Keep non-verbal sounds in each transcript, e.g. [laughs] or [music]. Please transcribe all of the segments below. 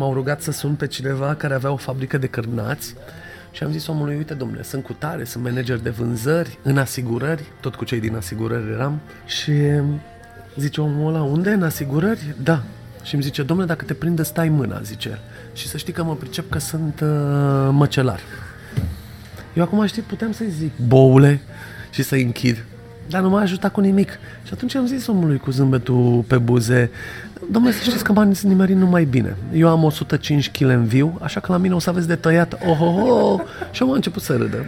m-au rugat să sun pe cineva care avea o fabrică de cărnați și am zis omului, uite domnule, sunt cu tare, sunt manager de vânzări, în asigurări, tot cu cei din asigurări eram și zice omul ăla, unde, în asigurări? Da. Și îmi zice, domnule, dacă te prinde, stai mâna, zice Și să știi că mă pricep că sunt uh, măcelar. Eu acum știi, puteam să-i zic, boule, și să-i închid. Dar nu m-a ajutat cu nimic. Și atunci am zis omului cu zâmbetul pe buze, domnule, să știți că banii sunt nimerit numai bine. Eu am 105 kg în viu, așa că la mine o să aveți de tăiat, oh, oh, oh. Și am început să râdă.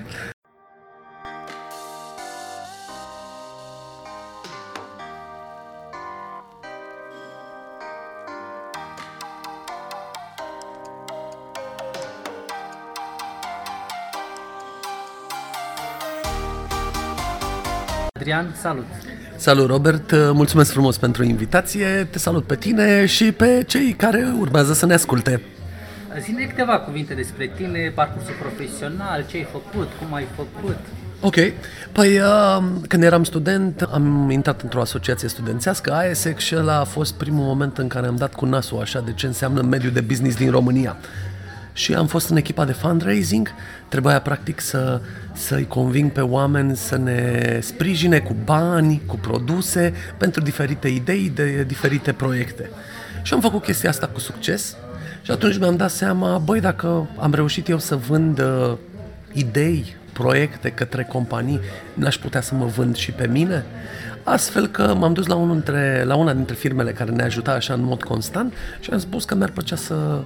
Adrian, salut! Salut Robert, mulțumesc frumos pentru invitație, te salut pe tine și pe cei care urmează să ne asculte. Zine câteva cuvinte despre tine, parcursul profesional, ce ai făcut, cum ai făcut. Ok. Păi, uh, când eram student, am intrat într-o asociație studențească, AESEC, și ăla a fost primul moment în care am dat cu nasul așa de ce înseamnă mediul de business din România și am fost în echipa de fundraising. Trebuia practic să, să-i conving pe oameni să ne sprijine cu bani, cu produse, pentru diferite idei de diferite proiecte. Și am făcut chestia asta cu succes și atunci mi-am dat seama, băi, dacă am reușit eu să vând uh, idei, proiecte către companii, n-aș putea să mă vând și pe mine? Astfel că m-am dus la, unul dintre, la una dintre firmele care ne ajuta așa în mod constant și am spus că mi-ar plăcea să,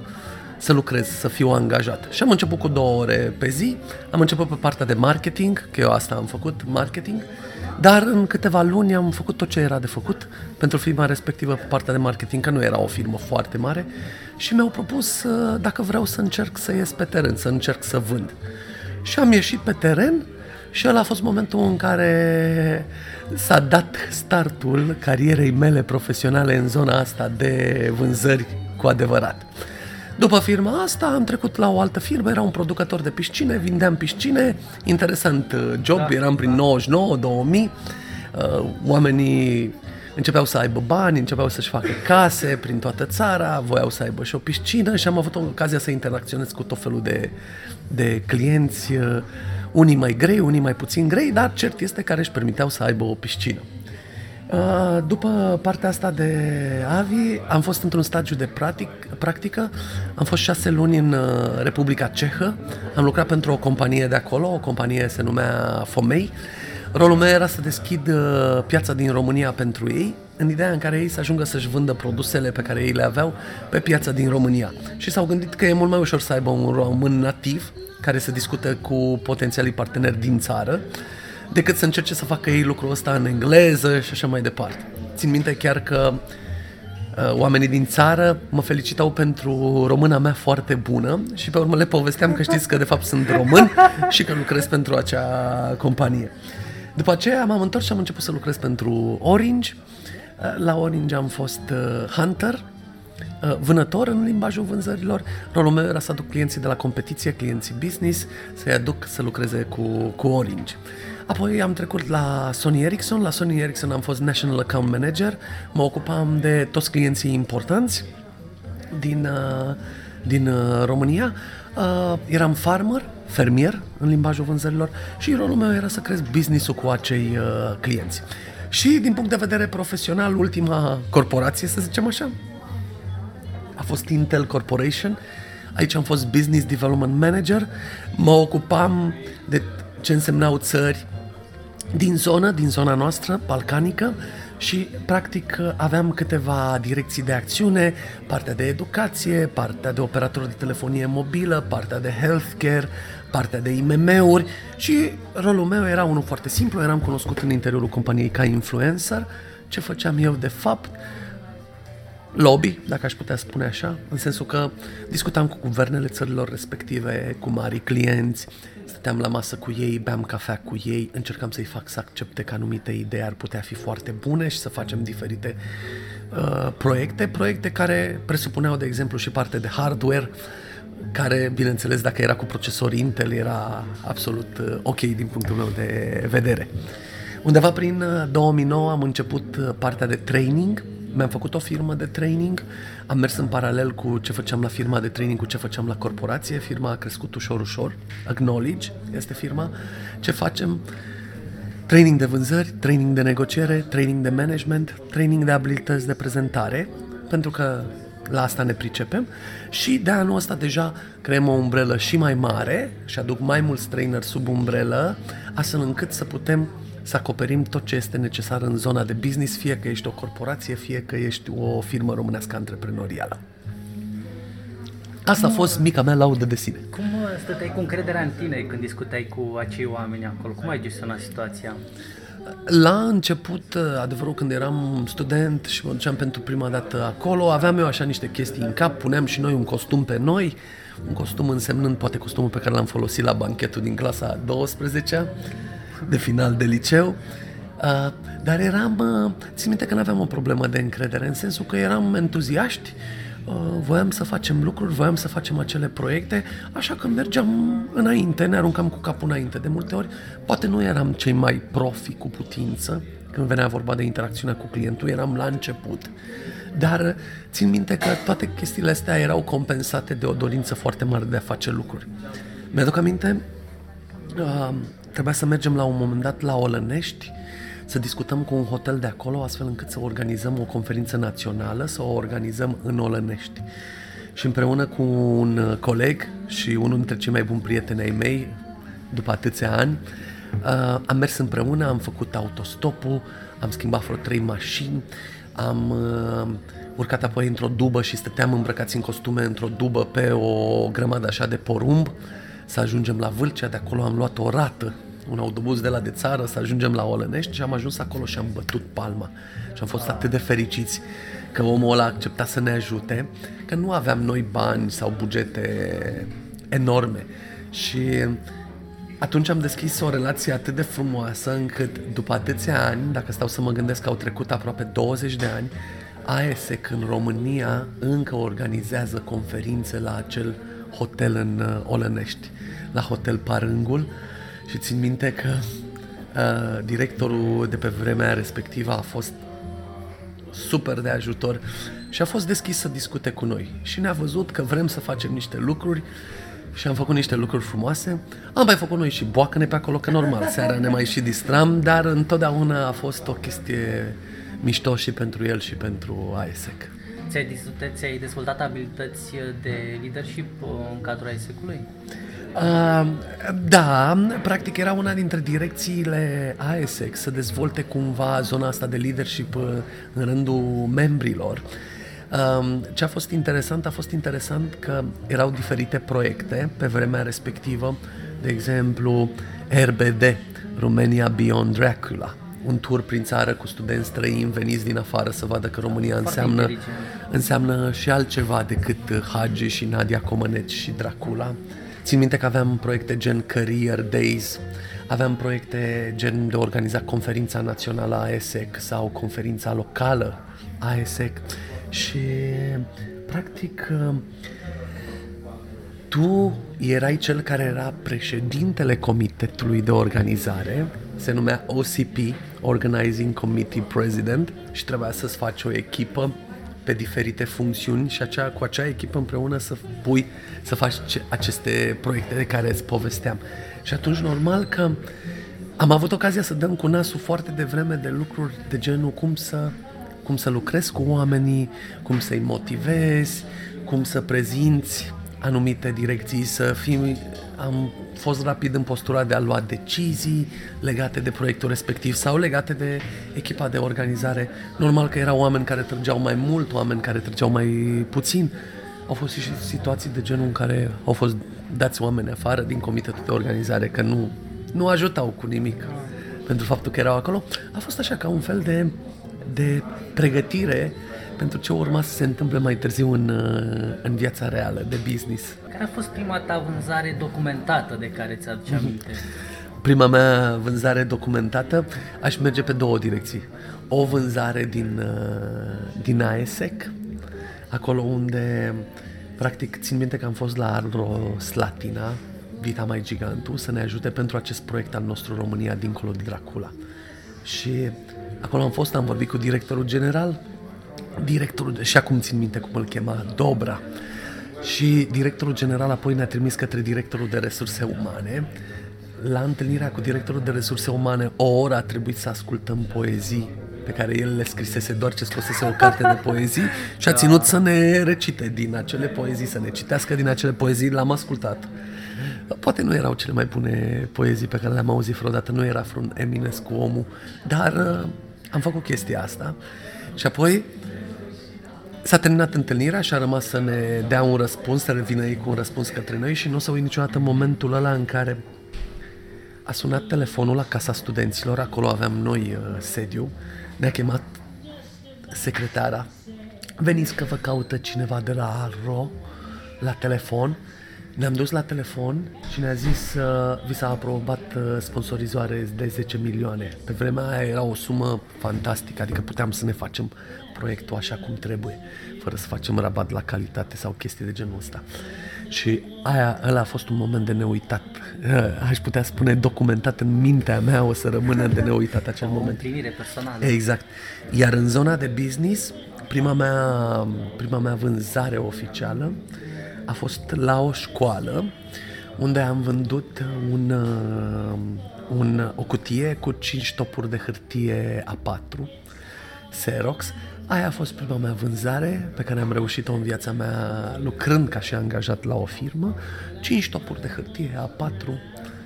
să lucrez, să fiu angajat. Și am început cu două ore pe zi, am început pe partea de marketing, că eu asta am făcut, marketing, dar în câteva luni am făcut tot ce era de făcut pentru firma respectivă pe partea de marketing, că nu era o firmă foarte mare și mi-au propus dacă vreau să încerc să ies pe teren, să încerc să vând. Și am ieșit pe teren și ăla a fost momentul în care s-a dat startul carierei mele profesionale în zona asta de vânzări cu adevărat. După firma asta am trecut la o altă firmă, era un producător de piscine, vindeam piscine, interesant uh, job, da, eram prin da. 99-2000, uh, oamenii începeau să aibă bani, începeau să-și facă case prin toată țara, voiau să aibă și o piscină și am avut ocazia să interacționez cu tot felul de, de clienți, uh, unii mai grei, unii mai puțin grei, dar cert este care își permiteau să aibă o piscină. Uh, după partea asta de AVI, am fost într-un stagiu de practic, practică. Am fost șase luni în uh, Republica Cehă. Am lucrat pentru o companie de acolo, o companie se numea Fomei. Rolul meu era să deschid uh, piața din România pentru ei, în ideea în care ei să ajungă să-și vândă produsele pe care ei le aveau pe piața din România. Și s-au gândit că e mult mai ușor să aibă un român nativ care să discute cu potențialii parteneri din țară decât să încerce să facă ei lucrul ăsta în engleză și așa mai departe. Țin minte chiar că uh, oamenii din țară mă felicitau pentru româna mea foarte bună și pe urmă le povesteam că știți că de fapt sunt român [laughs] și că lucrez pentru acea companie. După aceea m-am întors și am început să lucrez pentru Orange. Uh, la Orange am fost uh, hunter, vânător în limbajul vânzărilor. Rolul meu era să aduc clienții de la competiție, clienții business, să-i aduc să lucreze cu, cu Orange. Apoi am trecut la Sony Ericsson. La Sony Ericsson am fost National Account Manager. Mă ocupam de toți clienții importanți din, uh, din uh, România. Uh, eram farmer, fermier în limbajul vânzărilor și rolul meu era să cresc business-ul cu acei clienți. Și din punct de vedere profesional, ultima corporație, să zicem așa, a fost Intel Corporation. Aici am fost Business Development Manager. Mă ocupam de ce însemnau țări din zonă, din zona noastră, balcanică, și practic aveam câteva direcții de acțiune, partea de educație, partea de operator de telefonie mobilă, partea de healthcare, partea de IMM-uri și rolul meu era unul foarte simplu, eram cunoscut în interiorul companiei ca influencer. Ce făceam eu de fapt? Lobby, dacă aș putea spune așa, în sensul că discutam cu guvernele țărilor respective, cu mari clienți, stăteam la masă cu ei, beam cafea cu ei, încercam să-i fac să accepte că anumite idei ar putea fi foarte bune și să facem diferite uh, proiecte, proiecte care presupuneau, de exemplu, și parte de hardware, care, bineînțeles, dacă era cu procesor Intel, era absolut uh, ok din punctul meu de vedere. Undeva prin 2009 uh, am început uh, partea de training mi-am făcut o firmă de training, am mers în paralel cu ce făceam la firma de training, cu ce făceam la corporație, firma a crescut ușor, ușor, Acknowledge este firma, ce facem? Training de vânzări, training de negociere, training de management, training de abilități de prezentare, pentru că la asta ne pricepem. Și de anul ăsta deja creăm o umbrelă și mai mare și aduc mai mulți trainer sub umbrelă, astfel încât să putem să acoperim tot ce este necesar în zona de business, fie că ești o corporație, fie că ești o firmă românească antreprenorială. Asta a fost mica mea laudă de sine. Cum stăteai cu încrederea în tine când discutai cu acei oameni acolo? Cum ai gestionat situația? La început, adevărul, când eram student și mă duceam pentru prima dată acolo, aveam eu așa niște chestii în cap, puneam și noi un costum pe noi, un costum însemnând poate costumul pe care l-am folosit la banchetul din clasa 12 de final de liceu. Uh, dar eram, uh, țin minte că nu aveam o problemă de încredere, în sensul că eram entuziaști, uh, voiam să facem lucruri, voiam să facem acele proiecte, așa că mergeam înainte, ne aruncam cu capul înainte. De multe ori, poate nu eram cei mai profi cu putință, când venea vorba de interacțiunea cu clientul, eram la început, dar țin minte că toate chestiile astea erau compensate de o dorință foarte mare de a face lucruri. Mi-aduc aminte, uh, trebuia să mergem la un moment dat la Olănești, să discutăm cu un hotel de acolo, astfel încât să organizăm o conferință națională, să o organizăm în Olănești. Și împreună cu un coleg și unul dintre cei mai buni prieteni ai mei, după atâția ani, uh, am mers împreună, am făcut autostopul, am schimbat vreo trei mașini, am uh, urcat apoi într-o dubă și stăteam îmbrăcați în costume într-o dubă pe o grămadă așa de porumb, să ajungem la Vâlcea, de acolo am luat o rată un autobuz de la de țară să ajungem la Olănești și am ajuns acolo și am bătut palma. Și am fost atât de fericiți că omul ăla a acceptat să ne ajute, că nu aveam noi bani sau bugete enorme. Și atunci am deschis o relație atât de frumoasă încât după atâția ani, dacă stau să mă gândesc că au trecut aproape 20 de ani, AESEC în România încă organizează conferințe la acel hotel în uh, Olănești, la Hotel Parângul, și țin minte că uh, directorul de pe vremea respectivă a fost super de ajutor și a fost deschis să discute cu noi. Și ne-a văzut că vrem să facem niște lucruri și am făcut niște lucruri frumoase. Am mai făcut noi și boacăne pe acolo, că normal, seara ne mai și distram, dar întotdeauna a fost o chestie mișto și pentru el și pentru AESEC. Ți-ai, ți-ai dezvoltat abilități de leadership uh, în cadrul AESEC-ului? Uh, da, practic era una dintre direcțiile AESEC să dezvolte cumva zona asta de leadership uh, în rândul membrilor. Um, ce a fost interesant, a fost interesant că erau diferite proiecte pe vremea respectivă, de exemplu RBD, Romania Beyond Dracula, un tur prin țară cu studenți străini veniți din afară să vadă că România înseamnă, înseamnă și altceva decât Hagi și Nadia Comăneci și Dracula. Țin minte că aveam proiecte gen Career Days, aveam proiecte gen de organiza conferința națională a AESEC sau conferința locală a AESEC și practic tu erai cel care era președintele comitetului de organizare, se numea OCP, Organizing Committee President, și trebuia să-ți faci o echipă pe diferite funcțiuni și acea, cu acea echipă împreună să pui, să faci aceste proiecte de care îți povesteam. Și atunci normal că am avut ocazia să dăm cu nasul foarte devreme de lucruri de genul cum să, cum să lucrezi cu oamenii, cum să-i motivezi, cum să prezinți anumite direcții, să fii am fost rapid în postura de a lua decizii legate de proiectul respectiv sau legate de echipa de organizare. Normal că erau oameni care trăgeau mai mult, oameni care trăgeau mai puțin. Au fost și situații de genul în care au fost dați oameni afară din comitetul de organizare, că nu, nu ajutau cu nimic pentru faptul că erau acolo. A fost așa ca un fel de, de pregătire pentru ce urma să se întâmple mai târziu în, în viața reală de business. Care a fost prima ta vânzare documentată de care ți-aduce mhm. aminte? Prima mea vânzare documentată, aș merge pe două direcții. O vânzare din, uh, din AESEC, acolo unde, practic, țin minte că am fost la Arlo Slatina, Vita Mai Gigantu, să ne ajute pentru acest proiect al nostru România dincolo de Dracula. Și acolo am fost, am vorbit cu directorul general, directorul, și acum țin minte cum îl chema, Dobra, și directorul general apoi ne-a trimis către directorul de resurse umane. La întâlnirea cu directorul de resurse umane, o oră a trebuit să ascultăm poezii pe care el le scrisese doar ce scosese o carte de poezii și a ținut să ne recite din acele poezii, să ne citească din acele poezii, l-am ascultat. Poate nu erau cele mai bune poezii pe care le-am auzit vreodată, nu era Frun Eminescu omul, dar uh, am făcut chestia asta. Și apoi S-a terminat întâlnirea și a rămas să ne dea un răspuns, să revină ei cu un răspuns către noi și nu o să uit niciodată momentul ăla în care a sunat telefonul la casa studenților, acolo aveam noi uh, sediu, ne-a chemat secretara, veniți că vă caută cineva de la RO la telefon, ne-am dus la telefon și ne-a zis uh, vi s-a aprobat uh, sponsorizare de 10 milioane. Pe vremea aia era o sumă fantastică, adică puteam să ne facem proiectul așa cum trebuie, fără să facem rabat la calitate sau chestii de genul ăsta. Și aia, ăla a fost un moment de neuitat. [laughs] Aș putea spune documentat în mintea mea, o să rămână de neuitat [laughs] acel o moment. O personală. Exact. Iar în zona de business, prima mea, prima mea vânzare oficială a fost la o școală unde am vândut un, un, o cutie cu 5 topuri de hârtie A4 Xerox Aia a fost prima mea vânzare pe care am reușit-o în viața mea lucrând ca și angajat la o firmă. 5 topuri de hârtie, A4,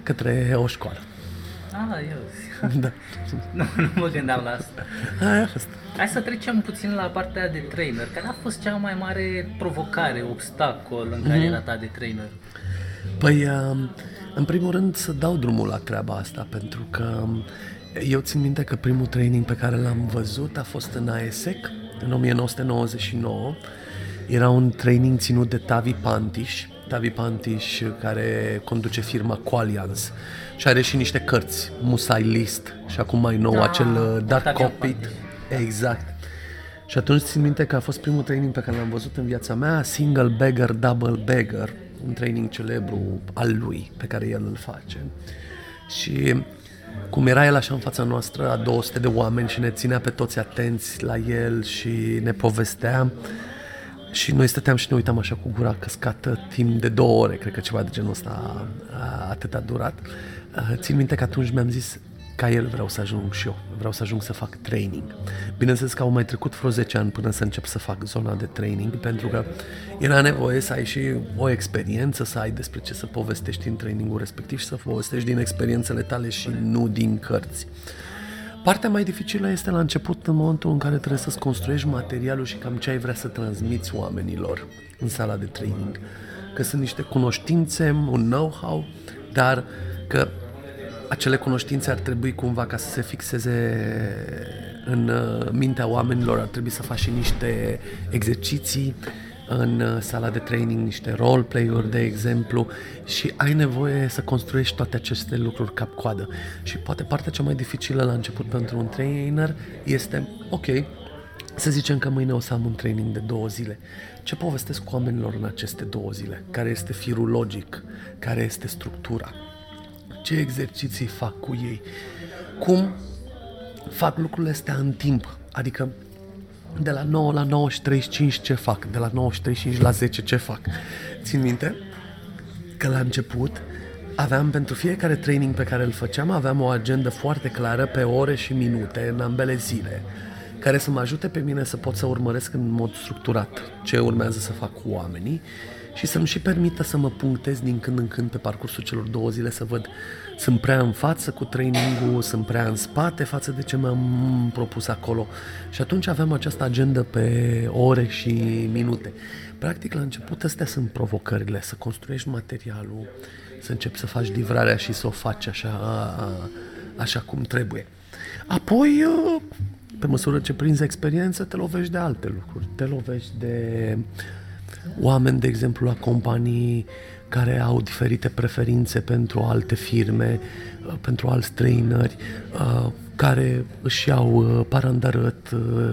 către o școală. Ah, eu. Da. [laughs] nu, nu mă gândeam la asta. Aia a fost. Hai să trecem puțin la partea de trainer. Care a fost cea mai mare provocare, obstacol în cariera mhm. ta de trainer? Păi, um, în primul rând să dau drumul la treaba asta, pentru că um, eu țin minte că primul training pe care l-am văzut a fost în AESEC, în 1999. Era un training ținut de Tavi Pantiș, Tavi Pantiș care conduce firma Qualians și are și niște cărți, Musai List și acum mai nou da, acel uh, Dark Cockpit. Exact. Și atunci țin minte că a fost primul training pe care l-am văzut în viața mea, Single Bagger, Double Bagger, un training celebru al lui pe care el îl face. Și cum era el așa în fața noastră, a 200 de oameni și ne ținea pe toți atenți la el și ne povestea și noi stăteam și ne uitam așa cu gura căscată timp de două ore, cred că ceva de genul ăsta atât a durat. Țin minte că atunci mi-am zis, ca el vreau să ajung și eu, vreau să ajung să fac training. Bineînțeles că au mai trecut vreo 10 ani până să încep să fac zona de training, pentru că era nevoie să ai și o experiență, să ai despre ce să povestești în trainingul respectiv și să povestești din experiențele tale și nu din cărți. Partea mai dificilă este la început, în momentul în care trebuie să-ți construiești materialul și cam ce ai vrea să transmiți oamenilor în sala de training. Că sunt niște cunoștințe, un know-how, dar că acele cunoștințe ar trebui cumva ca să se fixeze în uh, mintea oamenilor, ar trebui să faci și niște exerciții în uh, sala de training, niște roleplay-uri, de exemplu, și ai nevoie să construiești toate aceste lucruri cap-coadă. Și poate partea cea mai dificilă la început pentru un trainer este, ok, să zicem că mâine o să am un training de două zile. Ce povestesc cu oamenilor în aceste două zile? Care este firul logic? Care este structura? Ce exerciții fac cu ei, cum fac lucrurile astea în timp, adică de la 9 la 9 și 35 ce fac, de la 9 și 35 la 10 ce fac. Țin minte că la început aveam pentru fiecare training pe care îl făceam, aveam o agendă foarte clară pe ore și minute în ambele zile, care să mă ajute pe mine să pot să urmăresc în mod structurat ce urmează să fac cu oamenii și să-mi și permită să mă punctez din când în când pe parcursul celor două zile să văd sunt prea în față cu trainingul, sunt prea în spate față de ce mi-am propus acolo. Și atunci aveam această agendă pe ore și minute. Practic, la început, astea sunt provocările, să construiești materialul, să începi să faci livrarea și să o faci așa, așa cum trebuie. Apoi, pe măsură ce prinzi experiență, te lovești de alte lucruri. Te lovești de oameni, de exemplu, la companii care au diferite preferințe pentru alte firme, uh, pentru alți traineri, uh, care își iau uh, parandarăt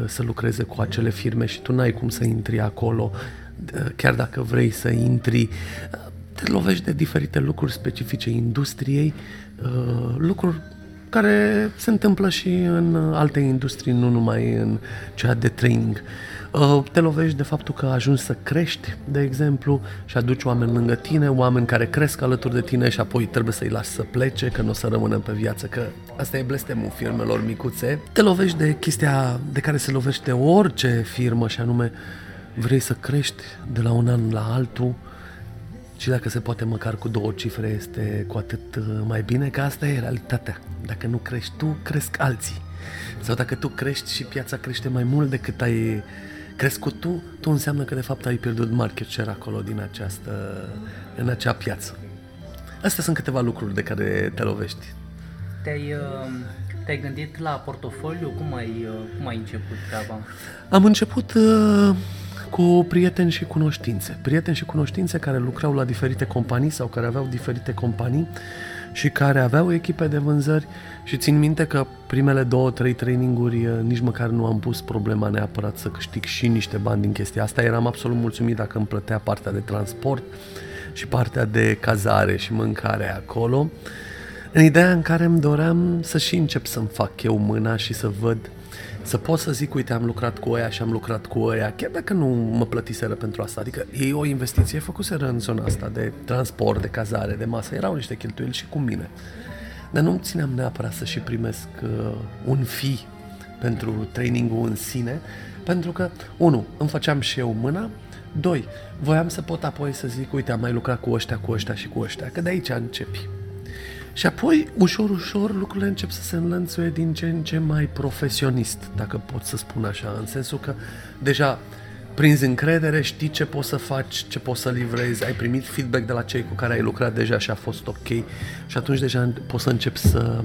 să lucreze cu acele firme și tu n-ai cum să intri acolo, chiar dacă vrei să intri, te lovești de diferite lucruri specifice industriei, lucruri care se întâmplă și în alte industrii, nu numai în cea de training. Uh, te lovești de faptul că ajungi să crești, de exemplu, și aduci oameni lângă tine, oameni care cresc alături de tine și apoi trebuie să-i lași să plece, că nu o să rămână pe viață, că asta e blestemul firmelor micuțe. Te lovești de chestia de care se lovește orice firmă și anume vrei să crești de la un an la altul, și dacă se poate măcar cu două cifre este cu atât uh, mai bine, că asta e realitatea. Dacă nu crești tu, cresc alții. Sau dacă tu crești și piața crește mai mult decât ai crescut tu, tu înseamnă că de fapt ai pierdut market share acolo din această, în acea piață. Astea sunt câteva lucruri de care te lovești. Te-ai, uh, te-ai gândit la portofoliu? Cum ai, uh, cum ai început treaba? Am început uh, cu prieteni și cunoștințe. Prieteni și cunoștințe care lucrau la diferite companii sau care aveau diferite companii și care aveau echipe de vânzări și țin minte că primele două, trei traininguri eh, nici măcar nu am pus problema neapărat să câștig și niște bani din chestia asta. Eram absolut mulțumit dacă îmi plătea partea de transport și partea de cazare și mâncare acolo. În ideea în care îmi doream să și încep să-mi fac eu mâna și să văd să pot să zic, uite, am lucrat cu ăia și am lucrat cu ăia, chiar dacă nu mă plătiseră pentru asta. Adică ei o investiție făcuseră în zona asta de transport, de cazare, de masă. Erau niște cheltuieli și cu mine. Dar nu țineam neapărat să și primesc uh, un fi pentru trainingul în sine, pentru că, unu, îmi făceam și eu mâna, doi, voiam să pot apoi să zic, uite, am mai lucrat cu ăștia, cu ăștia și cu ăștia, că de aici începi. Și apoi, ușor, ușor, lucrurile încep să se înlănțuie din ce în ce mai profesionist, dacă pot să spun așa, în sensul că deja prinzi încredere, știi ce poți să faci, ce poți să livrezi, ai primit feedback de la cei cu care ai lucrat deja și a fost ok și atunci deja poți să începi să,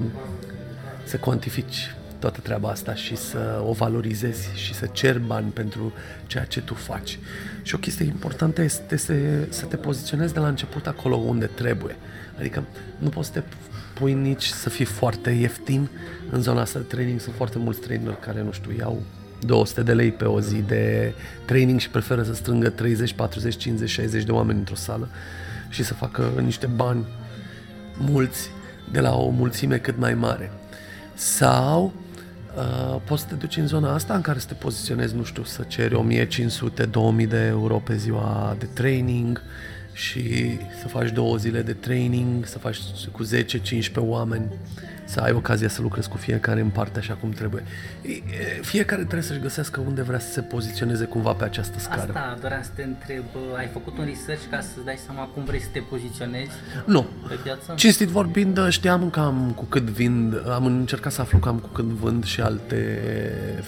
să cuantifici toată treaba asta și să o valorizezi și să ceri bani pentru ceea ce tu faci. Și o chestie importantă este să, să te poziționezi de la început acolo unde trebuie. Adică nu poți să te pui nici să fii foarte ieftin în zona asta de training. Sunt foarte mulți trainer care, nu știu, iau 200 de lei pe o zi de training și preferă să strângă 30, 40, 50, 60 de oameni într-o sală și să facă niște bani mulți de la o mulțime cât mai mare. Sau uh, poți să te duci în zona asta în care să te poziționezi, nu știu, să ceri 1500-2000 de euro pe ziua de training, și să faci două zile de training, să faci cu 10-15 oameni, să ai ocazia să lucrezi cu fiecare în parte așa cum trebuie. Fiecare trebuie să-și găsească unde vrea să se poziționeze cumva pe această scară. Asta doream să te întreb. Ai făcut un research ca să dai seama cum vrei să te poziționezi nu. pe piață? Cinstit vorbind, știam cam cu cât vind, am încercat să aflu cam cu cât vând și alte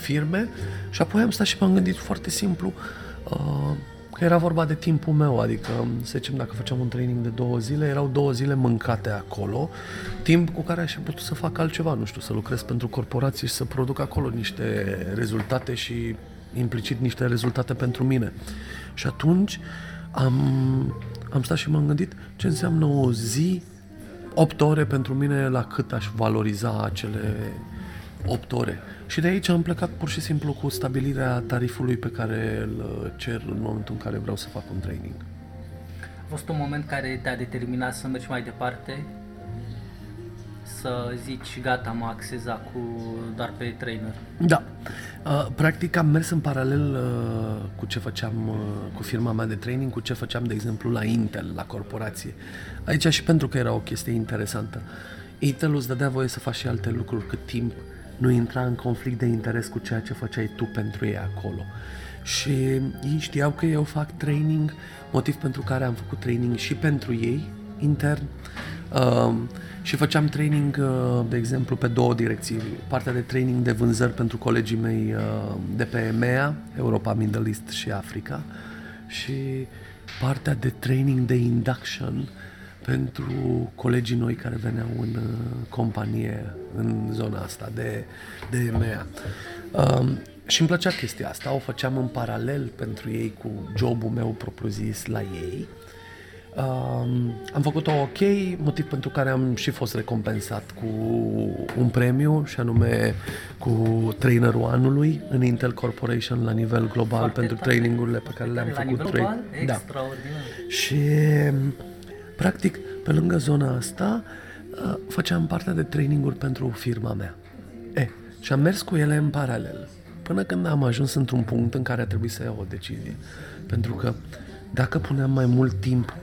firme și apoi am stat și m-am gândit foarte simplu uh, că era vorba de timpul meu, adică, să zicem, dacă făceam un training de două zile, erau două zile mâncate acolo, timp cu care aș fi putut să fac altceva, nu știu, să lucrez pentru corporații și să produc acolo niște rezultate și implicit niște rezultate pentru mine. Și atunci am, am stat și m-am gândit ce înseamnă o zi, 8 ore pentru mine, la cât aș valoriza acele 8 ore. Și de aici am plecat pur și simplu cu stabilirea tarifului pe care îl cer în momentul în care vreau să fac un training. A fost un moment care te-a determinat să mergi mai departe? Să zici, gata, mă axez cu doar pe trainer? Da. Uh, practic am mers în paralel uh, cu ce făceam uh, cu firma mea de training, cu ce făceam, de exemplu, la Intel, la corporație. Aici și pentru că era o chestie interesantă. Intel îți dădea voie să faci și alte lucruri cât timp nu intra în conflict de interes cu ceea ce făceai tu pentru ei acolo. Și ei știau că eu fac training, motiv pentru care am făcut training și pentru ei intern. Uh, și făceam training, uh, de exemplu, pe două direcții. Partea de training de vânzări pentru colegii mei uh, de pe EMEA, Europa, Middle East și Africa. Și partea de training de induction pentru colegii noi care veneau în uh, companie în zona asta de, de EMEA. Um, și îmi plăcea chestia asta, o făceam în paralel pentru ei cu jobul meu propriu-zis la ei. Um, am făcut-o ok, motiv pentru care am și fost recompensat cu un premiu și anume cu trainerul anului în Intel Corporation la nivel global Foarte pentru tare. trainingurile pe care le-am la făcut. Nivel global? Da. Extraordinar. Și Practic, pe lângă zona asta, uh, făceam parte de traininguri pentru firma mea. E, și am mers cu ele în paralel, până când am ajuns într-un punct în care a trebuit să iau o decizie. Pentru că dacă puneam mai mult timp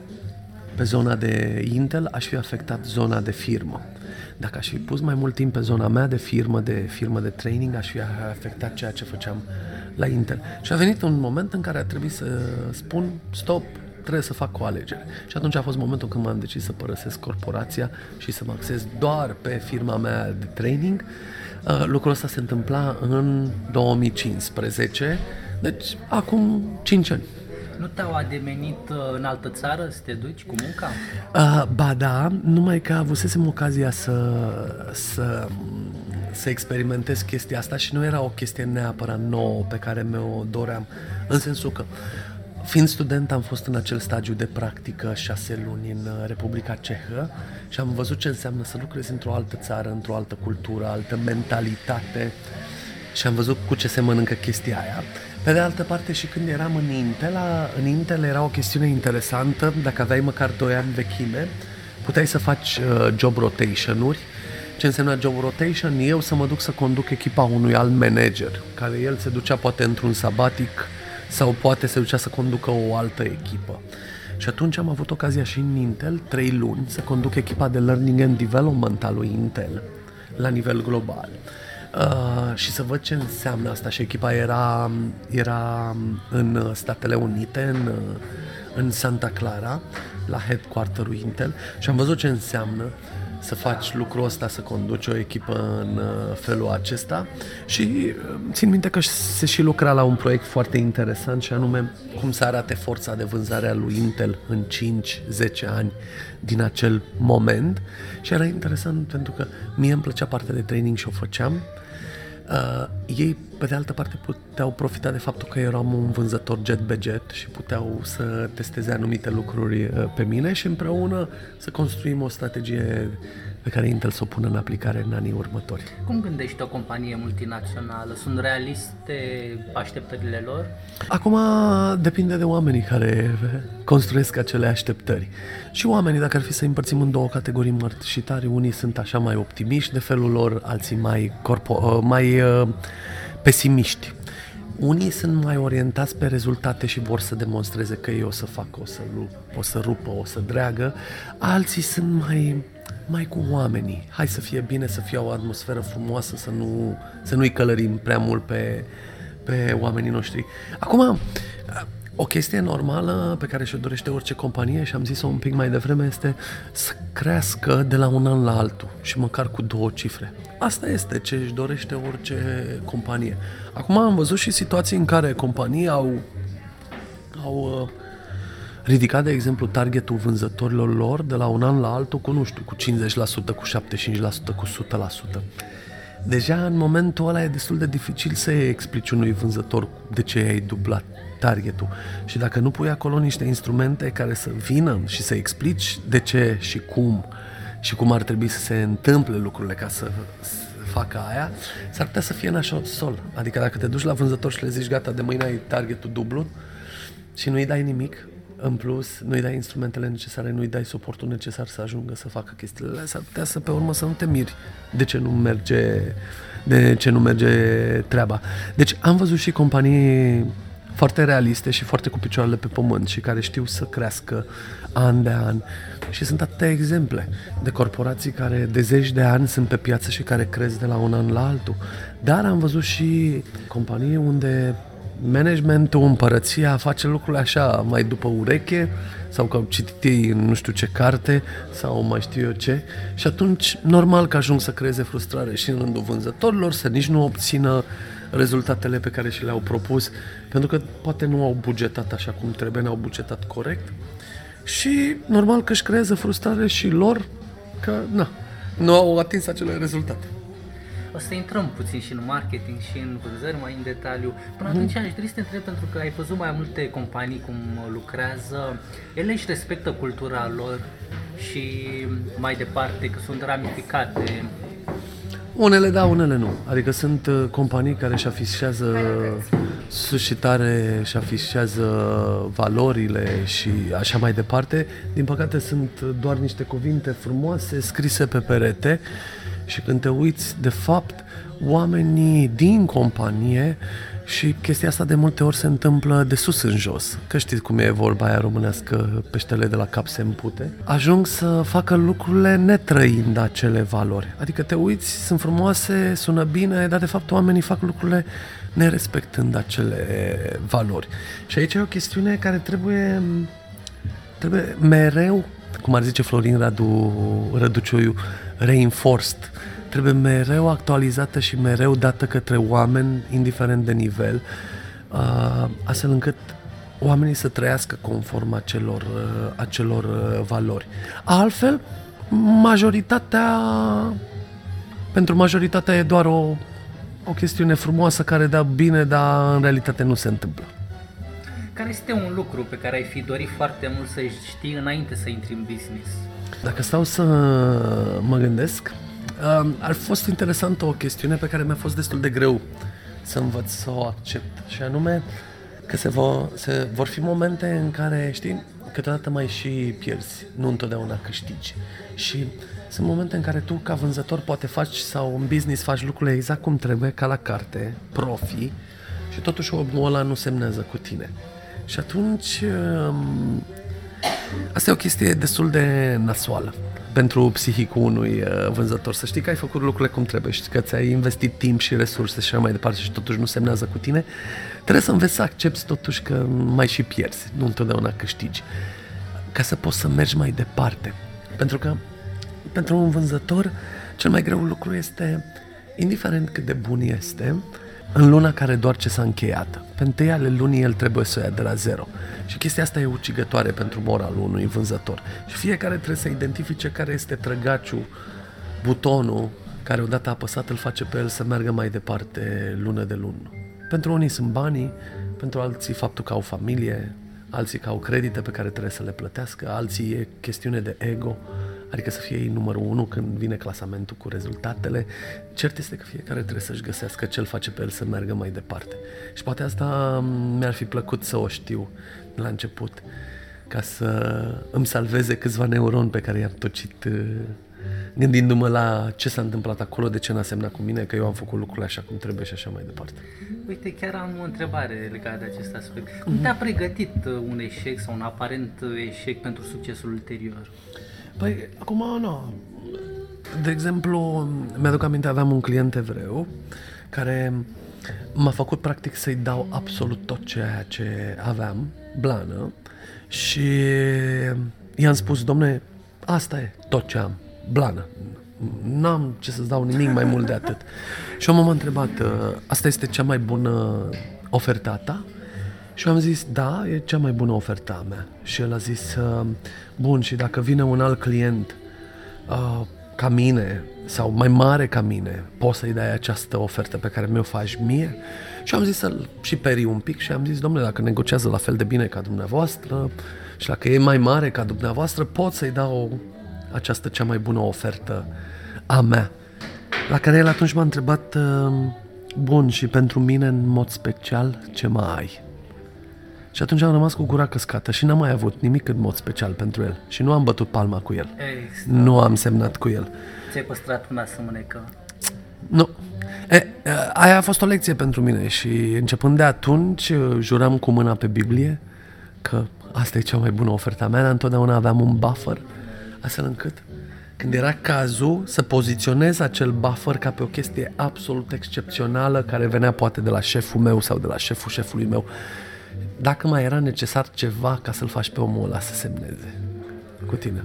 pe zona de Intel, aș fi afectat zona de firmă. Dacă aș fi pus mai mult timp pe zona mea de firmă, de firmă de training, aș fi afectat ceea ce făceam la Intel. Și a venit un moment în care a trebuit să spun stop, trebuie să fac o alegere. Și atunci a fost momentul când m-am decis să părăsesc corporația și să mă axez doar pe firma mea de training. Uh, lucrul ăsta se întâmpla în 2015, deci acum 5 ani. Nu te-au ademenit uh, în altă țară să te duci cu munca? Uh, ba da, numai că avusesem ocazia să, să, să experimentez chestia asta și nu era o chestie neapărat nouă pe care mi-o doream. În sensul că Fiind student, am fost în acel stagiu de practică șase luni în uh, Republica Cehă și am văzut ce înseamnă să lucrezi într-o altă țară, într-o altă cultură, altă mentalitate și am văzut cu ce se mănâncă chestia aia. Pe de altă parte, și când eram în Intel, în Intel era o chestiune interesantă, dacă aveai măcar 2 ani vechime, puteai să faci uh, job rotation-uri. Ce înseamnă job rotation? Eu să mă duc să conduc echipa unui alt manager, care el se ducea poate într-un sabatic sau poate se ducea să conducă o altă echipă. Și atunci am avut ocazia și în Intel, trei luni, să conduc echipa de Learning and Development al lui Intel la nivel global. Uh, și să văd ce înseamnă asta. Și echipa era, era în Statele Unite, în, în Santa Clara, la headquarter-ul Intel și am văzut ce înseamnă să faci lucrul ăsta, să conduci o echipă în uh, felul acesta. Și uh, țin minte că se și lucra la un proiect foarte interesant și anume cum să arate forța de vânzare a lui Intel în 5-10 ani din acel moment. Și era interesant pentru că mie îmi plăcea partea de training și o făceam Uh, ei, pe de altă parte, puteau profita de faptul că eram un vânzător jet be jet și puteau să testeze anumite lucruri uh, pe mine și împreună să construim o strategie pe care Intel să o pună în aplicare în anii următori. Cum gândești o companie multinațională? Sunt realiste așteptările lor? Acum depinde de oamenii care construiesc acele așteptări. Și oamenii, dacă ar fi să împărțim în două categorii mărșitare, unii sunt așa mai optimiști de felul lor, alții mai, corpo- mai uh, pesimiști. Unii sunt mai orientați pe rezultate și vor să demonstreze că ei o să facă, o să, lup, o să rupă, o să dreagă. Alții sunt mai mai cu oamenii. Hai să fie bine, să fie o atmosferă frumoasă, să, nu, să nu-i călărim prea mult pe, pe oamenii noștri. Acum, o chestie normală pe care și-o dorește orice companie și am zis-o un pic mai devreme este să crească de la un an la altul și măcar cu două cifre. Asta este ce își dorește orice companie. Acum am văzut și situații în care companii au, au uh, ridicat, de exemplu, targetul vânzătorilor lor de la un an la altul cu, nu știu, cu 50%, cu 75%, cu 100%. Deja în momentul ăla e destul de dificil să explici unui vânzător de ce ai dublat targetul. Și dacă nu pui acolo niște instrumente care să vină și să explici de ce și cum și cum ar trebui să se întâmple lucrurile ca să facă aia, s-ar putea să fie în așa sol. Adică dacă te duci la vânzător și le zici gata, de mâine ai targetul dublu și nu-i dai nimic, în plus, nu-i dai instrumentele necesare, nu-i dai suportul necesar să ajungă să facă chestiile s-ar putea să pe urmă să nu te miri de ce nu merge, de ce nu merge treaba. Deci am văzut și companii foarte realiste și foarte cu picioarele pe pământ și care știu să crească an de an. Și sunt atâtea exemple de corporații care de zeci de ani sunt pe piață și care cresc de la un an la altul. Dar am văzut și companii unde managementul, împărăția face lucrurile așa mai după ureche sau că au citit ei în nu știu ce carte sau mai știu eu ce și atunci normal că ajung să creeze frustrare și în rândul vânzătorilor să nici nu obțină rezultatele pe care și le-au propus pentru că poate nu au bugetat așa cum trebuie, n-au bugetat corect și normal că își creează frustrare și lor că na, nu au atins acele rezultate. O să intrăm puțin și în marketing și în vânzări mai în detaliu. Până mm. atunci aș dori să te întreb pentru că ai văzut mai multe companii cum lucrează. Ele își respectă cultura lor și mai departe că sunt ramificate. Unele da, unele nu. Adică sunt uh, companii care își afișează suscitare și afișează valorile și așa mai departe. Din păcate sunt doar niște cuvinte frumoase scrise pe perete și când te uiți, de fapt, oamenii din companie și chestia asta de multe ori se întâmplă de sus în jos. Că știți cum e vorba aia românească, peștele de la cap se împute. Ajung să facă lucrurile netrăind acele valori. Adică te uiți, sunt frumoase, sună bine, dar de fapt oamenii fac lucrurile nerespectând acele valori. Și aici e o chestiune care trebuie, trebuie mereu, cum ar zice Florin Radu Răducioiu, reinforced trebuie mereu actualizată și mereu dată către oameni, indiferent de nivel, uh, astfel încât oamenii să trăiască conform acelor, uh, acelor uh, valori. Altfel, majoritatea, pentru majoritatea e doar o, o chestiune frumoasă care dă bine, dar în realitate nu se întâmplă. Care este un lucru pe care ai fi dorit foarte mult să știi înainte să intri în business? Dacă stau să mă gândesc, ar fost interesantă o chestiune pe care mi-a fost destul de greu să învăț să o accept. Și anume că se vor, se vor fi momente în care, știi, câteodată mai și pierzi, nu întotdeauna câștigi. Și sunt momente în care tu, ca vânzător, poate faci sau în business faci lucrurile exact cum trebuie, ca la carte, profi, și totuși omul ăla nu semnează cu tine. Și atunci, um, asta e o chestie destul de nasoală pentru psihicul unui uh, vânzător. Să știi că ai făcut lucrurile cum trebuie și că ți-ai investit timp și resurse și așa mai departe și totuși nu semnează cu tine, trebuie să înveți să accepti totuși că mai și pierzi, nu întotdeauna câștigi. Ca să poți să mergi mai departe. Pentru că pentru un vânzător cel mai greu lucru este, indiferent cât de bun este, în luna care doar ce s-a încheiat. Pe întâi ale lunii el trebuie să o ia de la zero. Și chestia asta e ucigătoare pentru moralul unui vânzător. Și fiecare trebuie să identifice care este trăgaciul, butonul care odată apăsat îl face pe el să meargă mai departe lună de lună. Pentru unii sunt banii, pentru alții faptul că au familie, alții că au credite pe care trebuie să le plătească, alții e chestiune de ego, adică să fie ei numărul unu când vine clasamentul cu rezultatele. Cert este că fiecare trebuie să-și găsească ce îl face pe el să meargă mai departe. Și poate asta mi-ar fi plăcut să o știu la început, ca să îmi salveze câțiva neuroni pe care i-am tocit uh, gândindu-mă la ce s-a întâmplat acolo, de ce n-a semnat cu mine, că eu am făcut lucrurile așa cum trebuie și așa mai departe. Uite, chiar am o întrebare legată de acest aspect. Mm-hmm. Cum te-a pregătit uh, un eșec sau un aparent eșec pentru succesul ulterior? Păi, acum, nu. De exemplu, mi-aduc aminte, aveam un client evreu care m-a făcut practic să-i dau absolut tot ceea ce aveam, blană, și i-am spus, domne, asta e tot ce am, blană. N-am ce să-ți dau nimic mai mult de atât. Și omul m-a întrebat, asta este cea mai bună oferta ta? Și am zis, da, e cea mai bună oferta a mea. Și el a zis, bun, și dacă vine un alt client uh, ca mine sau mai mare ca mine, poți să-i dai această ofertă pe care mi-o faci mie? Și am zis să-l și peri un pic și am zis, domnule, dacă negociază la fel de bine ca dumneavoastră și dacă e mai mare ca dumneavoastră, pot să-i dau această cea mai bună ofertă a mea. La care el atunci m-a întrebat, bun, și pentru mine în mod special, ce mai ai? Și atunci am rămas cu gura căscată și n-am mai avut nimic în mod special pentru el. Și nu am bătut palma cu el. Exact. Nu am semnat cu el. Ți-ai păstrat una să mânecă? Nu. E, aia a fost o lecție pentru mine și începând de atunci juram cu mâna pe Biblie că asta e cea mai bună oferta mea, dar întotdeauna aveam un buffer astfel încât când era cazul să poziționez acel buffer ca pe o chestie absolut excepțională care venea poate de la șeful meu sau de la șeful șefului meu dacă mai era necesar ceva ca să-l faci pe omul ăla să semneze cu tine.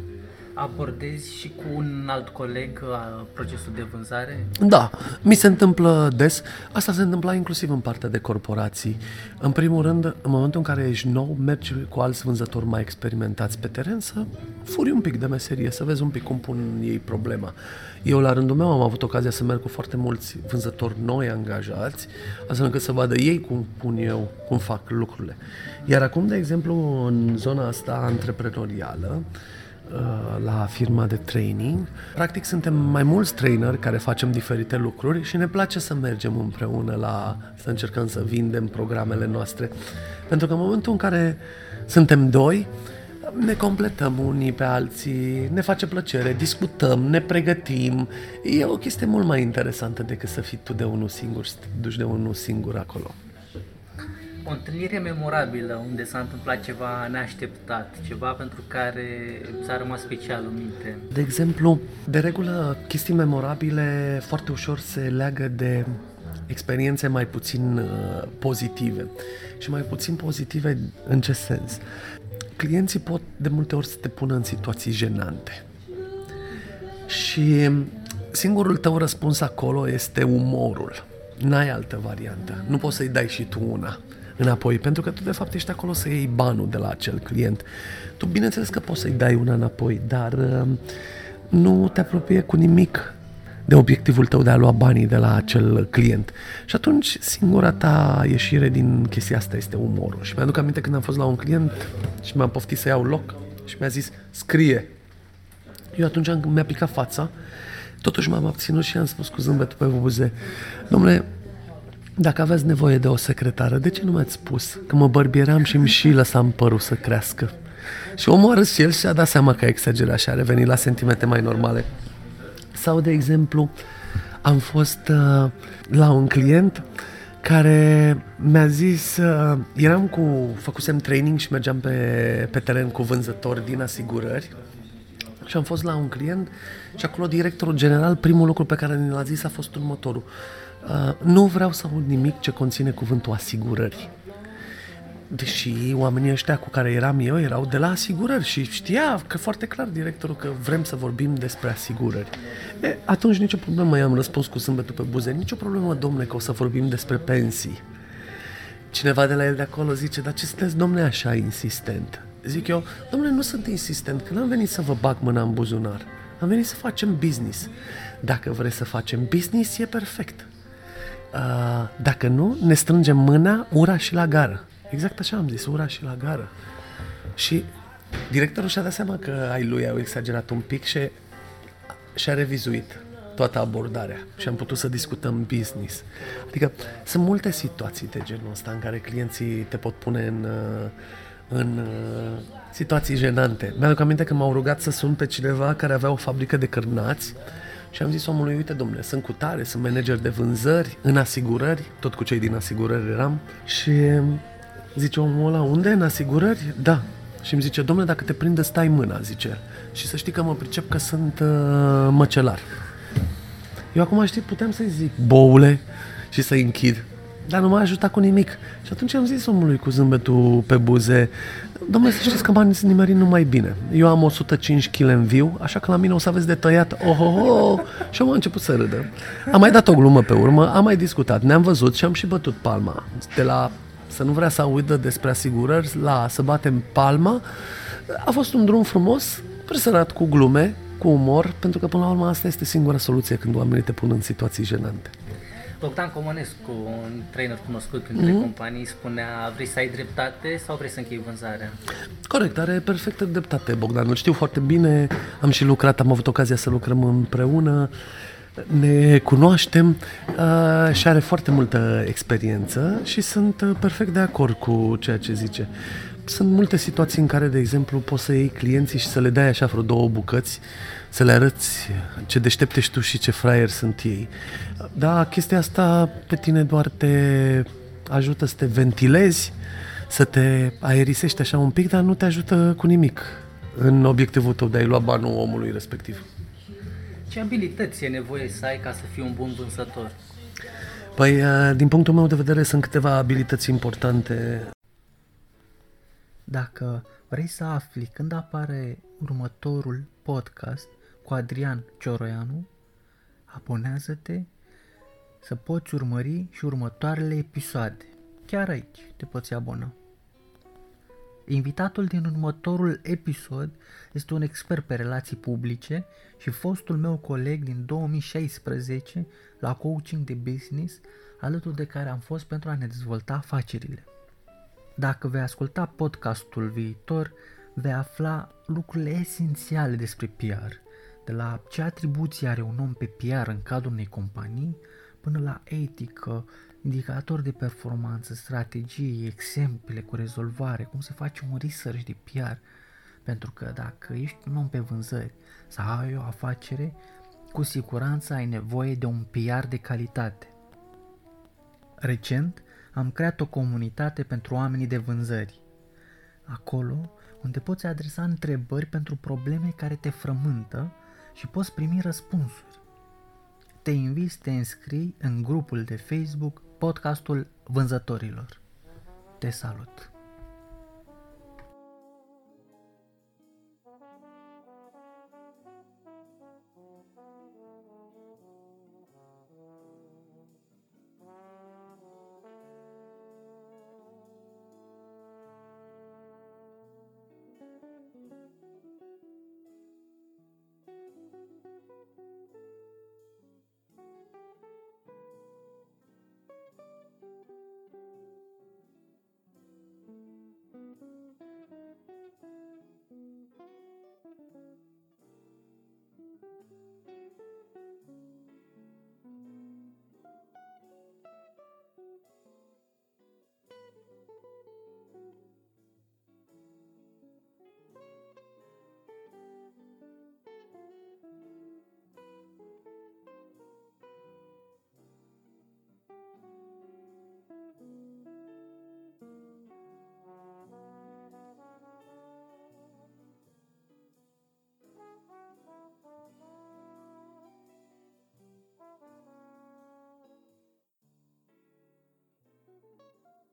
Abordezi și cu un alt coleg uh, procesul de vânzare? Da, mi se întâmplă des. Asta se întâmpla inclusiv în partea de corporații. În primul rând, în momentul în care ești nou, mergi cu alți vânzători mai experimentați pe teren să furi un pic de meserie, să vezi un pic cum pun ei problema. Eu, la rândul meu, am avut ocazia să merg cu foarte mulți vânzători noi angajați, astfel încât să vadă ei cum pun eu, cum fac lucrurile. Iar acum, de exemplu, în zona asta antreprenorială, uh, la firma de training. Practic suntem mai mulți traineri care facem diferite lucruri și ne place să mergem împreună la să încercăm să vindem programele noastre. Pentru că în momentul în care suntem doi, ne completăm unii pe alții, ne face plăcere, discutăm, ne pregătim. E o chestie mult mai interesantă decât să fii tu de unul singur, să te duci de unul singur acolo. O întâlnire memorabilă unde s-a întâmplat ceva neașteptat, ceva pentru care ți-a rămas special în minte. De exemplu, de regulă, chestii memorabile foarte ușor se leagă de experiențe mai puțin uh, pozitive. Și mai puțin pozitive în ce sens? clienții pot de multe ori să te pună în situații jenante. Și singurul tău răspuns acolo este umorul. N-ai altă variantă. Nu poți să-i dai și tu una înapoi, pentru că tu de fapt ești acolo să iei banul de la acel client. Tu bineînțeles că poți să-i dai una înapoi, dar uh, nu te apropie cu nimic de obiectivul tău de a lua banii de la acel client. Și atunci singura ta ieșire din chestia asta este umorul. Și mi-aduc aminte când am fost la un client și mi-am poftit să iau loc și mi-a zis, scrie. Eu atunci mi-a picat fața, totuși m-am abținut și am spus cu zâmbetul pe buze, domnule, dacă aveți nevoie de o secretară, de ce nu mi-ați spus? Că mă bărbieram și mi și lăsam părul să crească. Și omul a râs și el și a dat seama că a exagerat și a revenit la sentimente mai normale. Sau, de exemplu, am fost uh, la un client care mi-a zis, uh, eram cu, făcusem training și mergeam pe, pe teren cu vânzători din asigurări și am fost la un client și acolo directorul general, primul lucru pe care ne l-a zis a fost următorul. Uh, nu vreau să aud nimic ce conține cuvântul asigurări deși oamenii ăștia cu care eram eu erau de la asigurări și știa că foarte clar directorul că vrem să vorbim despre asigurări. E, atunci nicio problemă, i-am răspuns cu sâmbetul pe buze, nicio problemă, domne, că o să vorbim despre pensii. Cineva de la el de acolo zice, dar ce sunteți, domne, așa insistent? Zic eu, domnule, nu sunt insistent, că n-am venit să vă bag mâna în buzunar. Am venit să facem business. Dacă vreți să facem business, e perfect. Uh, dacă nu, ne strângem mâna, ura și la gară. Exact așa am zis, ura și la gară. Și directorul și-a dat seama că ai lui au exagerat un pic și și-a revizuit toată abordarea și am putut să discutăm business. Adică sunt multe situații de genul ăsta în care clienții te pot pune în, în situații jenante. Mi-aduc aminte că m-au rugat să sun pe cineva care avea o fabrică de cărnați și am zis omului, uite domnule, sunt cu tare, sunt manager de vânzări, în asigurări, tot cu cei din asigurări eram și Zice omul ăla, unde? În asigurări? Da. Și îmi zice, domnule, dacă te prinde, stai mâna, zice. Și să știi că mă pricep că sunt uh, măcelar. Eu acum, știi, puteam să-i zic, boule, și să-i închid. Dar nu m-a ajutat cu nimic. Și atunci am zis omului cu zâmbetul pe buze, domnule, să știți că banii sunt nimeri numai bine. Eu am 105 kg în viu, așa că la mine o să aveți de tăiat, oh, oh, oh. Și am început să râdă. Am mai dat o glumă pe urmă, am mai discutat, ne-am văzut și am și bătut palma. De la să nu vrea să audă despre asigurări, la să batem palma. A fost un drum frumos, presărat cu glume, cu umor, pentru că până la urmă asta este singura soluție când oamenii te pun în situații jenante. Bogdan Comănescu, un trainer cunoscut între mm-hmm. companii, spunea vrei să ai dreptate sau vrei să închei vânzarea? Corect, are perfectă dreptate Bogdan, îl știu foarte bine, am și lucrat, am avut ocazia să lucrăm împreună ne cunoaștem uh, și are foarte multă experiență și sunt uh, perfect de acord cu ceea ce zice. Sunt multe situații în care, de exemplu, poți să iei clienții și să le dai așa vreo două bucăți, să le arăți ce deștepte tu și ce fraier sunt ei. Da, chestia asta pe tine doar te ajută să te ventilezi, să te aerisești așa un pic, dar nu te ajută cu nimic în obiectivul tău de a-i lua banul omului respectiv. Ce abilități e nevoie să ai ca să fii un bun vânzător? Păi, uh, din punctul meu de vedere, sunt câteva abilități importante. Dacă vrei să afli când apare următorul podcast cu Adrian Cioroianu, abonează-te să poți urmări și următoarele episoade. Chiar aici te poți abona. Invitatul din următorul episod este un expert pe relații publice și fostul meu coleg din 2016 la coaching de business, alături de care am fost pentru a ne dezvolta afacerile. Dacă vei asculta podcastul viitor, vei afla lucrurile esențiale despre PR, de la ce atribuții are un om pe PR în cadrul unei companii, până la etică, indicatori de performanță, strategii, exemple cu rezolvare, cum se face un research de PR. Pentru că dacă ești un om pe vânzări sau ai o afacere, cu siguranță ai nevoie de un PR de calitate. Recent am creat o comunitate pentru oamenii de vânzări. Acolo unde poți adresa întrebări pentru probleme care te frământă și poți primi răspunsuri. Te invit să te înscrii în grupul de Facebook Podcastul Vânzătorilor. Te salut!